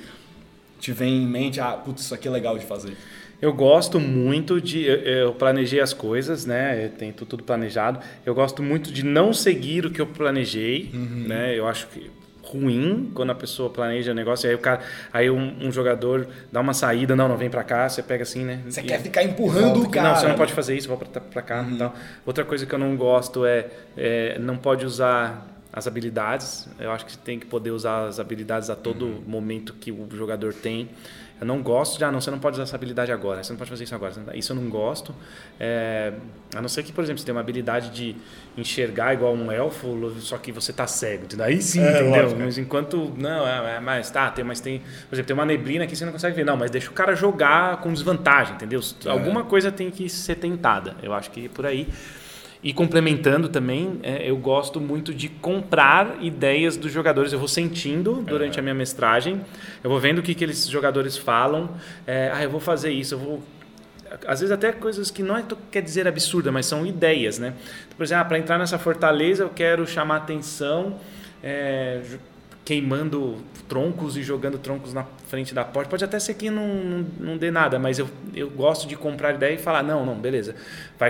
te vem em mente, ah, putz, isso aqui é legal de fazer? Eu gosto muito de. Eu planejei as coisas, né? Eu tenho tudo planejado. Eu gosto muito de não seguir o que eu planejei, uhum. né? Eu acho que ruim quando a pessoa planeja o negócio e aí o cara aí um, um, jogador dá uma saída não não vem para cá você pega assim né você e, quer ficar empurrando o cara não você não pode fazer isso volta para cá uhum. então outra coisa que eu não gosto é, é, não pode usar as habilidades eu acho que tem que poder usar as habilidades a todo uhum. momento que o jogador tem eu não gosto de, ah, não, você não pode usar essa habilidade agora, você não pode fazer isso agora. Isso eu não gosto. É, a não ser que, por exemplo, você tem uma habilidade de enxergar igual um elfo, só que você tá cego. Aí sim, é, entendeu? Lógico. Mas enquanto. Não, é, é, mas tá, tem, mas tem. Por exemplo, tem uma neblina que você não consegue ver. Não, mas deixa o cara jogar com desvantagem, entendeu? É. Alguma coisa tem que ser tentada. Eu acho que por aí. E complementando também, é, eu gosto muito de comprar ideias dos jogadores. Eu vou sentindo durante é. a minha mestragem, eu vou vendo o que, que eles jogadores falam. É, ah, eu vou fazer isso, eu vou. Às vezes até coisas que não é, quer dizer absurda, mas são ideias, né? Por exemplo, ah, para entrar nessa fortaleza eu quero chamar atenção é, queimando troncos e jogando troncos na frente da porta. Pode até ser que não, não, não dê nada, mas eu, eu gosto de comprar ideia e falar: não, não, beleza. Vai.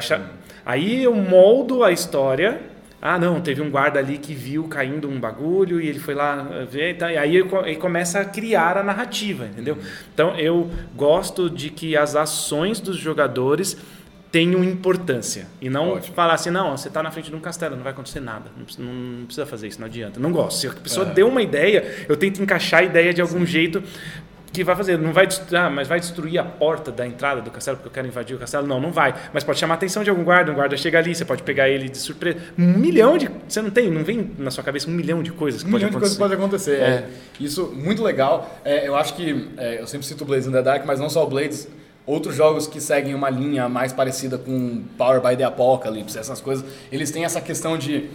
Aí eu moldo a história. Ah, não, teve um guarda ali que viu caindo um bagulho e ele foi lá ver. Tá, e aí ele começa a criar a narrativa, entendeu? Hum. Então eu gosto de que as ações dos jogadores tenham importância. E não Ótimo. falar assim, não, você está na frente de um castelo, não vai acontecer nada. Não precisa, não precisa, fazer isso, não adianta. Não gosto. Se a pessoa é. deu uma ideia, eu tento encaixar a ideia de algum Sim. jeito que vai fazer. Não vai destruir, ah, mas vai destruir a porta da entrada do castelo porque eu quero invadir o castelo? Não, não vai. Mas pode chamar a atenção de algum guarda, um guarda chega ali, você pode pegar ele de surpresa. Um milhão de. Você não tem, não vem na sua cabeça um milhão de coisas que um pode milhão acontecer. de coisas pode acontecer. É. é. Isso, muito legal. É, eu acho que. É, eu sempre cito Blades in the Dark, mas não só o Blades Outros jogos que seguem uma linha mais parecida com Power by the Apocalypse, essas coisas, eles têm essa questão de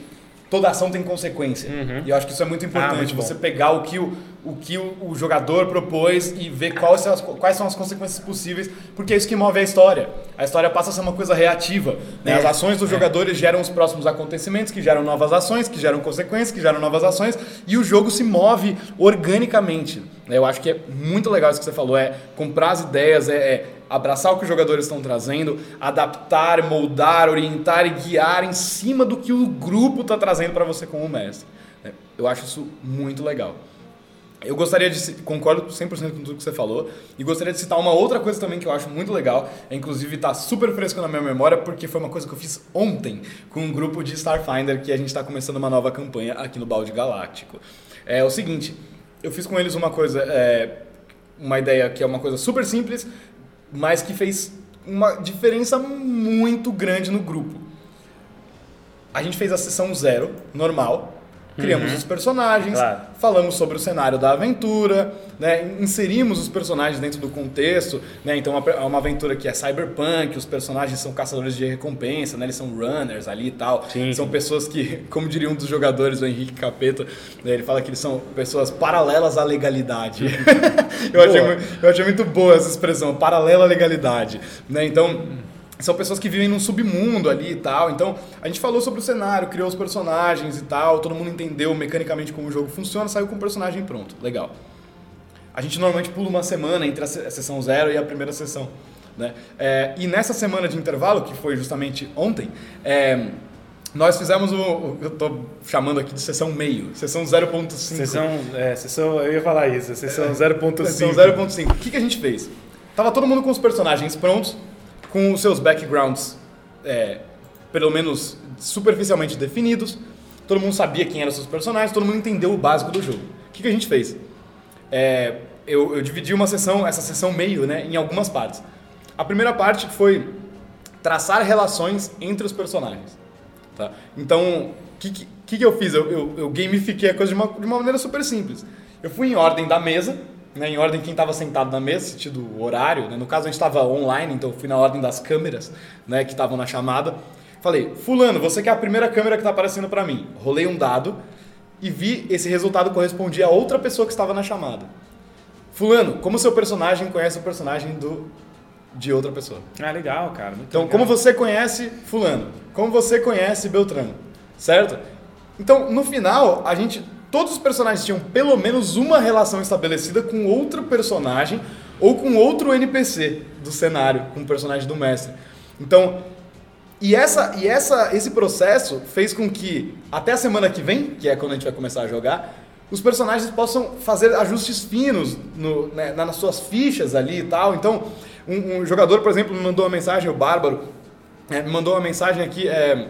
toda ação tem consequência. Uhum. E eu acho que isso é muito importante, ah, muito você pegar o que o, o, que o, o, jogador propôs e ver quais são, as, quais são as consequências possíveis, porque é isso que move a história. A história passa a ser uma coisa reativa. Né? É. As ações dos é. jogadores geram os próximos acontecimentos, que geram novas ações, que geram consequências, que geram novas ações, e o jogo se move organicamente. Eu acho que é muito legal isso que você falou, é comprar as ideias, é, é abraçar o que os jogadores estão trazendo, adaptar, moldar, orientar e guiar em cima do que o grupo está trazendo para você como mestre. É, eu acho isso muito legal. Eu gostaria de, concordo 100% com tudo que você falou, e gostaria de citar uma outra coisa também que eu acho muito legal, é, inclusive está super fresco na minha memória, porque foi uma coisa que eu fiz ontem com um grupo de Starfinder, que a gente está começando uma nova campanha aqui no Balde Galáctico. É o seguinte, eu fiz com eles uma coisa, é, uma ideia que é uma coisa super simples, mas que fez uma diferença muito grande no grupo. A gente fez a sessão zero, normal, criamos Uhum. os personagens, Claro. falamos sobre o cenário da aventura, né, inserimos os personagens dentro do contexto, né, então é uma aventura que é cyberpunk, os personagens são caçadores de recompensa, né, eles são runners ali e tal, Sim, são pessoas que, *laughs* como diria um dos jogadores, o Henrique Capeta, né, ele fala que eles são pessoas paralelas à legalidade. *laughs* eu, achei, eu achei muito boa essa expressão, paralela à legalidade, né, então são pessoas que vivem num submundo ali e tal. Então, a gente falou sobre o cenário, criou os personagens e tal, todo mundo entendeu mecanicamente como o jogo funciona, saiu com o personagem pronto. Legal. A gente normalmente pula uma semana entre a se- a sessão zero e a primeira sessão. Né? É, e nessa semana de intervalo, que foi justamente ontem, é, nós fizemos o, o- Eu tô chamando aqui de sessão meio, sessão 0.5. Sessão, é, sessão, eu ia falar isso, sessão 0.5. Sessão 0.5. O que, que a gente fez? Tava todo mundo com os personagens prontos, com os seus backgrounds, é, pelo menos superficialmente definidos. Todo mundo sabia quem eram seus personagens, todo mundo entendeu o básico do jogo. O que, que a gente fez? É, eu, eu dividi uma sessão, essa sessão meio, né, em algumas partes. A primeira parte foi traçar relações entre os personagens. Tá? Então, o que, que, que que eu fiz? Eu, eu, eu gamifiquei a coisa de uma, de uma maneira super simples. Eu fui em ordem da mesa, né, em ordem quem estava sentado na mesa, sentido horário. Né? No caso, a gente estava online, então eu fui na ordem das câmeras né, que estavam na chamada. Falei, fulano, você que é a primeira câmera que está aparecendo para mim. Rolei um dado e vi esse resultado correspondia a outra pessoa que estava na chamada. Fulano, como seu personagem conhece o personagem do, de outra pessoa? Ah, legal, cara. muito Então, legal. como você conhece Fulano? Como você conhece Beltrano? Certo? Então, no final, a gente. Todos os personagens tinham pelo menos uma relação estabelecida com outro personagem ou com outro NPC do cenário, com o personagem do mestre. Então, e, essa, e essa, esse processo fez com que, até a semana que vem, que é quando a gente vai começar a jogar, os personagens possam fazer ajustes finos no, né, na- nas suas fichas ali e tal. Então, um, um jogador, por exemplo, me mandou uma mensagem, o Bárbaro, é, me mandou uma mensagem aqui é,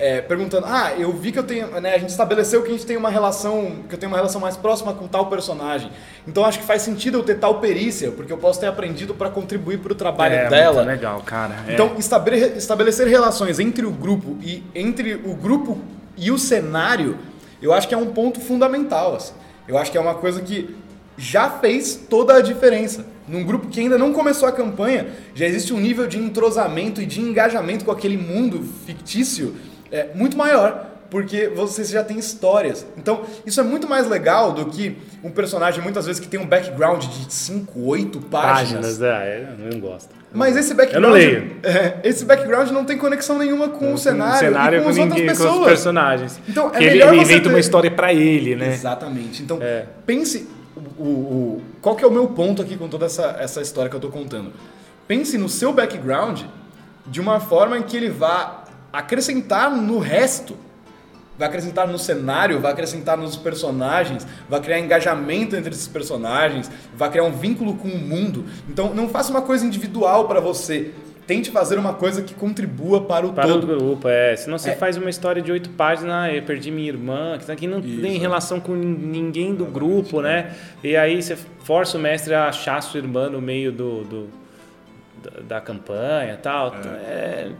é, perguntando: Ah, eu vi que eu tenho. Né, a gente estabeleceu que a gente tem uma relação. que eu tenho uma relação mais próxima com tal personagem. Então acho que faz sentido eu ter tal perícia, porque eu posso ter aprendido para contribuir para o trabalho é, dela. Muito legal, cara. É. Então, estabele- estabelecer relações entre o grupo e entre o grupo e o cenário, eu acho que é um ponto fundamental. assim. Eu acho que é uma coisa que já fez toda a diferença. Num grupo que ainda não começou a campanha, já existe um nível de entrosamento e de engajamento com aquele mundo fictício é, muito maior. Porque você já tem histórias. Então, isso é muito mais legal do que um personagem, muitas vezes, que tem um background de 5, 8 páginas. páginas, é, eu não gosto. Mas esse background. Eu não leio. *laughs* É, esse background não tem conexão nenhuma com o cenário, cenário e com, as ninguém, outras com os pessoas. personagens. Então, é ele, ele inventa ter- uma história pra ele, né? Exatamente. Então, É. pense. O, o- qual que é o meu ponto aqui com toda essa, essa história que eu estou contando? Pense no seu background de uma forma em que ele vá acrescentar no resto. Vai acrescentar no cenário, vai acrescentar nos personagens, vai criar engajamento entre esses personagens, vai criar um vínculo com o mundo. Então, não faça uma coisa individual para você. Tente fazer uma coisa que contribua para o Para o todo. grupo, é. Senão você É. faz uma história de oito páginas, ah, eu perdi minha irmã, que aqui não Isso. tem relação com ninguém do grupo, né? E aí você força o mestre a achar sua irmã no meio do, do- da, da campanha e tal. É,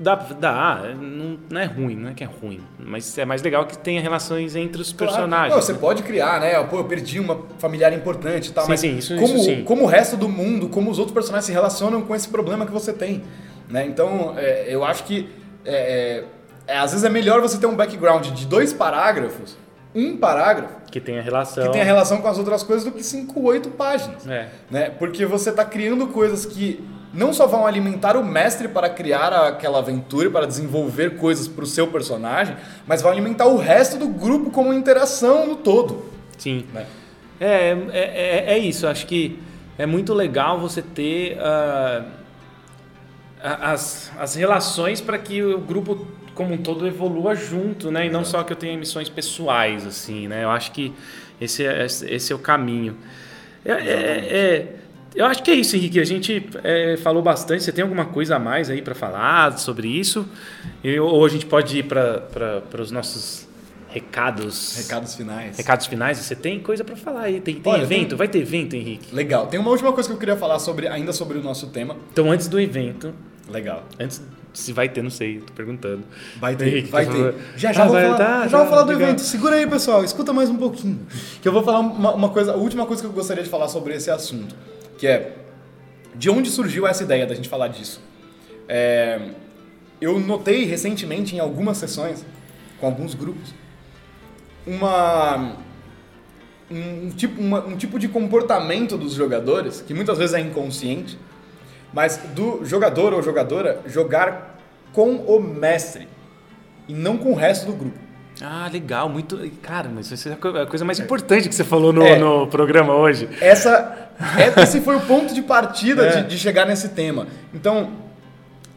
dá, dá não, não é ruim, não é que é ruim, mas é mais legal que tenha relações entre os Claro. personagens. Não, você né? pode criar, né? Pô, eu perdi uma familiar importante e tal, Sim, mas sim, isso- como, isso sim. como o resto do mundo, como os outros personagens se relacionam com esse problema que você tem, né? Então, é, eu acho que é, é, é, às vezes é melhor você ter um background de dois parágrafos, um parágrafo, Que tenha relação. que tenha relação com as outras coisas do que cinco, oito páginas. É. Né? Porque você está criando coisas que não só vão alimentar o mestre para criar aquela aventura, para desenvolver coisas para o seu personagem, mas vão alimentar o resto do grupo como interação no todo. Sim. Né? É, é, é, é isso. Acho que é muito legal você ter a- as, as relações para que o grupo como um todo evolua junto, né? E não só que eu tenha missões pessoais, assim, né? Eu acho que esse é, esse é o caminho. É- é- eu acho que é isso, Henrique. A gente é, falou bastante. Você tem alguma coisa a mais aí para falar sobre isso? E- ou a gente pode ir para os nossos recados? Recados finais. Recados finais, você tem coisa pra falar aí. Tem, tem Olha, evento? tem- Vai ter evento, Henrique? Legal. Tem uma última coisa que eu queria falar sobre, ainda sobre o nosso tema. Então, antes do evento, Legal. antes Se vai ter, não sei, tô perguntando. Vai ter, Henrique, vai ter. Já já Ah, vou vai- falar, tá, já vou tá, falar do legal. evento. Segura aí, pessoal. Escuta mais um pouquinho. Que eu vou falar uma, uma coisa, a última coisa que eu gostaria de falar sobre esse assunto, que é de onde surgiu essa ideia da gente falar disso. É, eu notei recentemente em algumas sessões com alguns grupos uma um tipo, uma- um tipo de comportamento dos jogadores que muitas vezes é inconsciente, mas do jogador ou jogadora jogar com o mestre e não com o resto do grupo. Ah, legal, muito. Cara, mas isso é a a coisa mais importante que você falou no, É. no programa hoje. Essa, *laughs* é- esse foi o ponto de partida É. de, de chegar nesse tema. Então,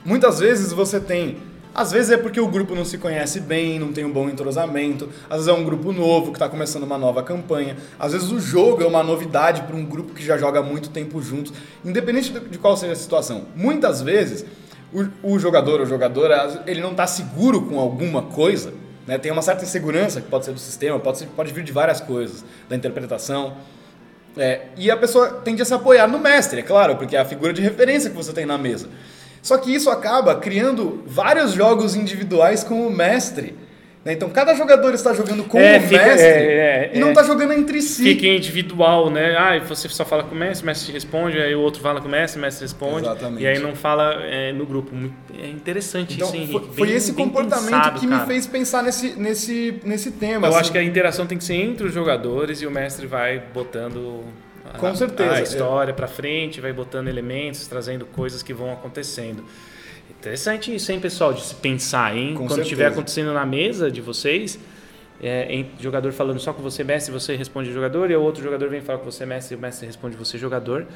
muitas vezes você tem. Às vezes é porque o grupo não se conhece bem, não tem um bom entrosamento. Às vezes é um grupo novo que está começando uma nova campanha. Às vezes o jogo é uma novidade para um grupo que já joga há muito tempo juntos. Independente de de qual seja a situação. Muitas vezes o, o jogador ou jogadora ele não está seguro com alguma coisa. Né? Tem uma certa insegurança que pode ser do sistema, pode, ser, pode vir de várias coisas, da interpretação. É, e a pessoa tende a se apoiar no mestre, é claro, porque é a figura de referência que você tem na mesa. Só que isso acaba criando vários jogos individuais com o mestre. Né? Então cada jogador está jogando com É, o fica- mestre é, é, e não é. está jogando entre si. Fica individual, né? Ah, e você só fala com o mestre, o mestre responde, aí o outro fala com o mestre, o mestre responde. Exatamente. E aí não fala é, no grupo. É interessante Então isso, foi, Henrique. foi Bem- esse comportamento pensado, que cara. me fez pensar nesse, nesse, nesse tema. Eu assim. acho que a interação tem que ser entre os jogadores e o mestre vai botando a, Com certeza. a história pra frente, vai botando elementos, trazendo coisas que vão acontecendo. Interessante isso, hein, pessoal, de se pensar, hein? Com Quando estiver acontecendo na mesa de vocês, é, jogador falando só com você, mestre, você responde jogador, e o outro jogador vem falar com você, mestre, o mestre responde você, jogador.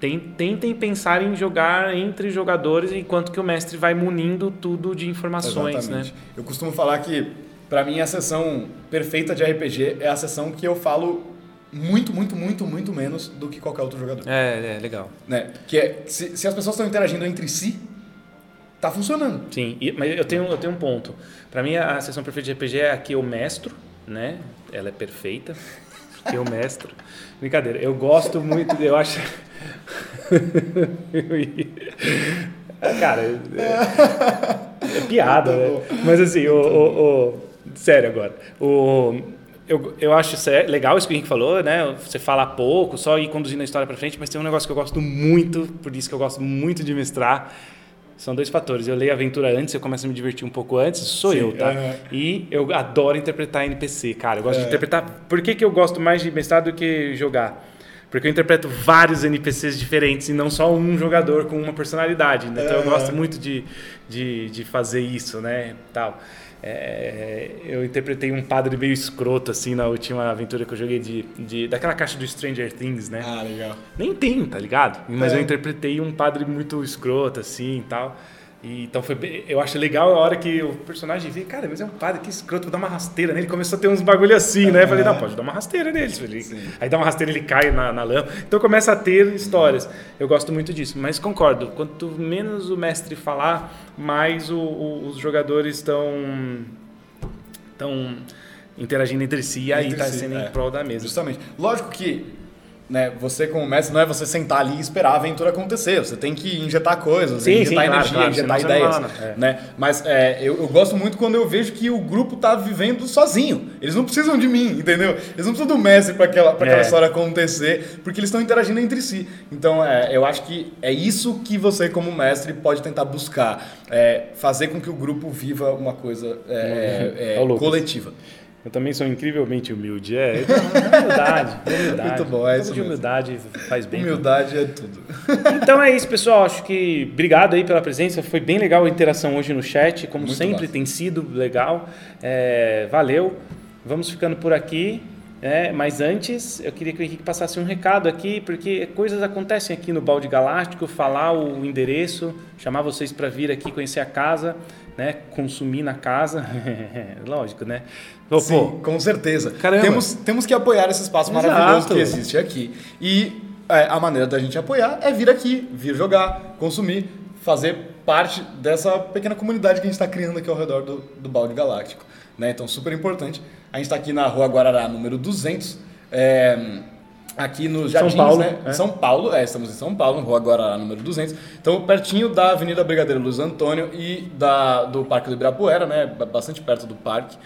Tem- Tentem pensar em jogar entre jogadores enquanto que o mestre vai munindo tudo de informações, Exatamente. né? Eu costumo falar que, pra mim, a sessão perfeita de RPG é a sessão que eu falo muito, muito, muito, muito menos do que qualquer outro jogador. É, é legal. Né? Que é, se, se as pessoas estão interagindo entre si, tá funcionando. Sim, e- mas eu tenho, eu tenho um ponto. Pra mim, a sessão perfeita de RPG é a que eu mestro, né? Ela é perfeita. *laughs* Que eu mestro. Brincadeira, eu gosto muito, eu acho. *laughs* Cara, é, é piada, né? Mas assim, o, o- o- sério agora. O, eu, eu acho sé- legal isso que o Henrique falou, né? Você fala pouco, só ir conduzindo a história pra frente, mas tem um negócio que eu gosto muito, por isso que eu gosto muito de mestrar. São dois fatores. Eu leio a aventura antes, eu começo a me divertir um pouco antes, sou Sim, eu, tá? aham. E eu adoro interpretar NPC, cara. Eu gosto É. de interpretar. Por que, que eu gosto mais de mestrar do que jogar? Porque eu interpreto vários NPCs diferentes e não só um jogador com uma personalidade. né? Então eu Aham. gosto muito de, de, de fazer isso, né? Tal. É, eu interpretei um padre meio escroto, assim, na última aventura que eu joguei de, de, daquela caixa do Stranger Things, né? Ah, legal. Nem tem, tá ligado? Mas É. eu interpretei um padre muito escroto, assim e tal. E, então foi bem, eu acho legal a hora que o personagem vê, cara, mas é um padre, que escroto, vou dar uma rasteira nele. Começou a ter uns bagulho assim, né? Eu falei, não, pode dar uma rasteira nele. Ele- Aí dá uma rasteira ele cai na, na lama. Então começa a ter histórias. Eu gosto muito disso, mas concordo. Quanto menos o mestre falar, mais o- o- os jogadores estão estão interagindo entre si e aí tá si, sendo é. em prol da mesa. Justamente. Lógico que né, você como mestre não é você sentar ali e esperar a aventura acontecer. Você tem que injetar coisas, Sim, injetar sim, energia, claro, injetar ideias. né? É. Né? Mas é, eu, eu gosto muito quando eu vejo que o grupo tá vivendo sozinho. Eles não precisam de mim, entendeu? Eles não precisam do mestre para aquela, pra aquela É. história acontecer, porque eles estão interagindo entre si. Então é, eu acho que é isso que você, como mestre, pode tentar buscar. É, fazer com que o grupo viva uma coisa é, é, Lucas. coletiva. Eu também sou incrivelmente humilde. É, é humildade, é humildade. Muito bom, é isso de mesmo. humildade faz bem. Humildade é tudo. Então é isso, pessoal. Acho que obrigado aí pela presença. Foi bem legal a interação hoje no chat, como Muito sempre massa. tem sido legal. É, valeu. Vamos ficando por aqui. né? mas antes, eu queria que o Henrique passasse um recado aqui, porque coisas acontecem aqui no Balde Galáctico, falar o endereço, chamar vocês para vir aqui conhecer a casa, né? consumir na casa. *laughs* Lógico, né? Pô, Sim, com certeza. Caramba. Temos, temos que apoiar esse espaço Exato. maravilhoso que existe aqui. E é, a maneira da gente apoiar é vir aqui, vir jogar, consumir, fazer parte dessa pequena comunidade que a gente está criando aqui ao redor do, do Balde Galáctico. Né? Então, super importante. A gente está aqui na Rua Guarará, número 200. É, aqui nos Jardins, Paulo, né? é. São Paulo, é, estamos em São Paulo, rua Guarará, número 200. Então, pertinho da Avenida Brigadeiro Luiz Antônio e da, do Parque do Ibirapuera, né? ba- Bastante perto do parque.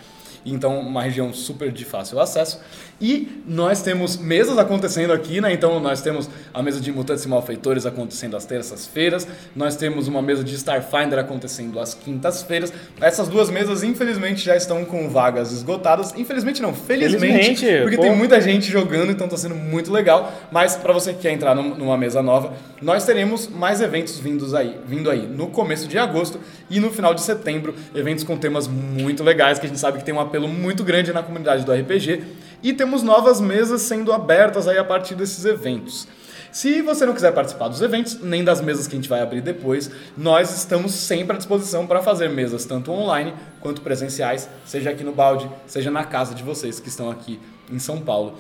Então, uma região super de fácil acesso. E nós temos mesas acontecendo aqui, né? Então, nós temos a mesa de Mutantes e Malfeitores acontecendo às terças-feiras. Nós temos uma mesa de Starfinder acontecendo às quintas-feiras. Essas duas mesas, infelizmente, já estão com vagas esgotadas. Infelizmente não, felizmente, Felizmente, porque pô. tem muita gente jogando, então está sendo muito legal. Mas para você que quer entrar num- numa mesa nova, nós teremos mais eventos vindos aí, vindo aí no começo de agosto e no final de setembro, eventos com temas muito legais que a gente sabe que tem um apelo muito grande na comunidade do RPG e temos novas mesas sendo abertas aí a partir desses eventos. Se você não quiser participar dos eventos, nem das mesas que a gente vai abrir depois, nós estamos sempre à disposição para fazer mesas tanto online quanto presenciais, seja aqui no balde, seja na casa de vocês que estão aqui em São Paulo.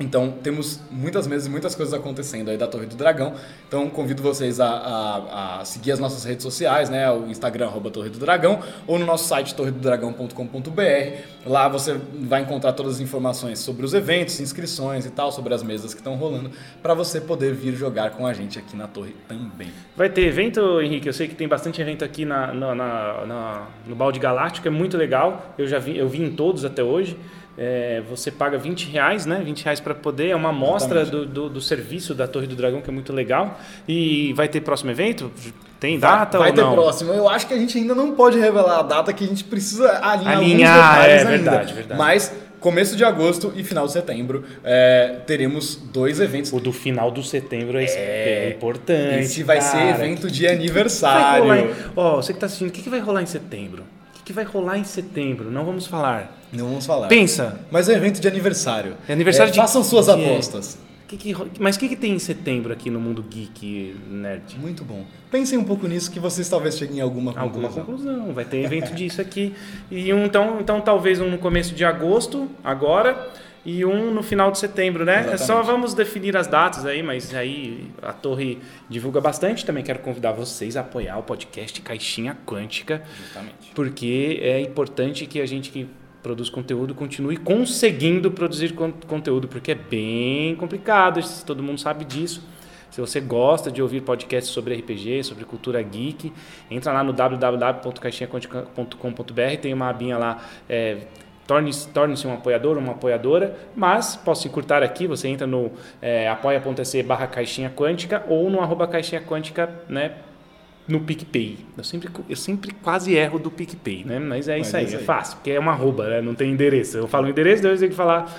Então temos muitas mesas e muitas coisas acontecendo aí da Torre do Dragão. Então convido vocês a, a- a seguir as nossas redes sociais, né? O Instagram arroba Torre do Dragão ou no nosso site torredodragão.com.br. Lá você vai encontrar todas as informações sobre os eventos, inscrições e tal, sobre as mesas que estão rolando, para você poder vir jogar com a gente aqui na Torre também. Vai ter evento, Henrique? Eu sei que tem bastante evento aqui na, na- na- na- no Balde Galáctico, é muito legal. Eu já vi, eu vi em todos até hoje. É, você paga 20 reais, né? 20 reais para poder. É uma amostra do, do, do serviço da Torre do Dragão, que é muito legal. E vai ter próximo evento? Tem data vai ou ter não? próximo. Eu acho que a gente ainda não pode revelar a data que a gente precisa alinhar, Alinhar, é ainda. verdade, verdade. Mas começo de agosto e final de setembro é, teremos dois eventos. O do final do setembro é, é importante. Esse vai ser cara. evento de Vai aniversário. Ó, você que tá assistindo, o que, que vai rolar em setembro? O que, que vai rolar em setembro? Não vamos falar. Não vamos falar. Pensa. Mas é evento de aniversário. É aniversário de Façam suas que é? apostas. Que que mas o que, que tem em setembro aqui no mundo geek nerd? Muito bom. Pensem um pouco nisso que vocês talvez cheguem em alguma conclusão. Alguma conclusão. Vai ter evento disso aqui. E um, então, então, talvez um no começo de agosto, agora, e um no final de setembro, né? É só Exatamente. vamos definir as datas aí, mas aí a Torre divulga bastante. Também quero convidar vocês a apoiar o podcast Caixinha Quântica. Justamente. porque é importante que a gente que produz conteúdo continue conseguindo produzir con- conteúdo, porque é bem complicado, todo mundo sabe disso. Se você gosta de ouvir podcasts sobre RPG, sobre cultura geek, entra lá no www.caixinhaquântica.com.br, tem uma abinha lá, é, torne-se torne-se um apoiador, uma apoiadora, mas posso encurtar aqui, você entra no é, apoia.se barra caixinha quântica ou no arroba caixinha quântica, né, no PicPay. Eu sempre, eu sempre quase erro do PicPay, né? Mas é Mas isso é aí, isso é aí. fácil, porque é uma arroba, né? Não tem endereço. Eu falo o endereço, depois eu tenho que falar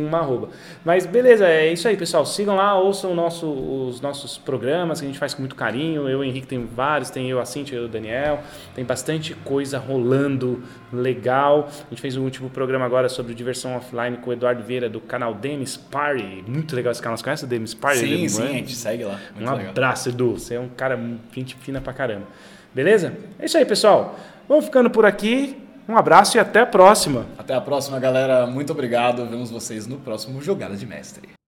uma arroba. Mas beleza, é isso aí, pessoal. Sigam lá, ouçam nosso, os nossos programas que a gente faz com muito carinho. Eu e o Henrique tem vários, tem eu, a Cintia, eu o Daniel. Tem bastante coisa rolando legal. A gente fez o último programa agora sobre diversão offline com o Eduardo Vieira do canal Demis Party. Muito legal esse canal. Você conhece o Demis Party? Sim, Não sim, é? a gente segue lá. Muito um legal. abraço, Edu. Você é um cara gente fina pra caramba. Beleza? É isso aí, pessoal. Vamos ficando por aqui. Um abraço e até a próxima. Até a próxima, galera. Muito obrigado. Vemos vocês no próximo Jogada de Mestre.